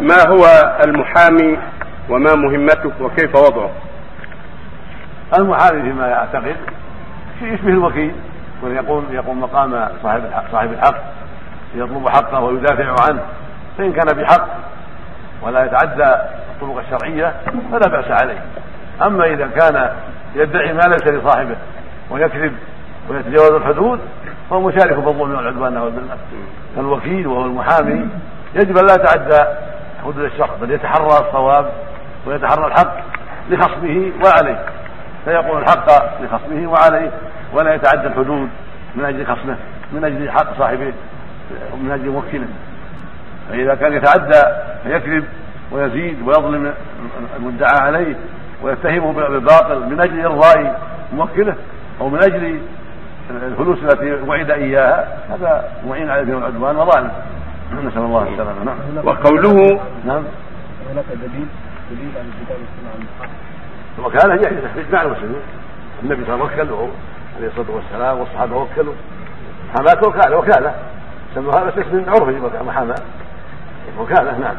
ما هو المحامي وما مهمته وكيف وضعه؟ المحامي فيما يعتقد في اسمه الوكيل ويقوم يقوم مقام صاحب صاحب الحق يطلب حقه ويدافع عنه فإن كان بحق ولا يتعدى الطرق الشرعية فلا بأس عليه. أما إذا كان يدعي ما ليس لصاحبه ويكذب ويتجاوز الحدود فهو مشارك في الظلم والعدوان والذله فالوكيل وهو المحامي يجب أن لا يتعدى حدود الشخص بل يتحرى الصواب ويتحرى الحق لخصمه وعليه. فيقول الحق لخصمه وعليه ولا يتعدى الحدود من أجل خصمه من أجل حق صاحبه ومن أجل موكله. فإذا كان يتعدى فيكذب ويزيد ويظلم المدعى عليه ويتهمه بالباطل من أجل إرضاء موكله أو من أجل الفلوس التي وعد إياها هذا معين على الاثم والعدوان وظالم. نسأل الله السلامة. نعم. وقوله نعم. هناك دليل دليل على الكتاب والسنة عن الحق الوكاله هي إجماع المسلمين. النبي صلى الله عليه وسلم وكل عليه الصلاة والسلام والصحابة وكلوا. حماة وكالة وكالة. سموها بس اسم عرفي محاماه وكالة نعم.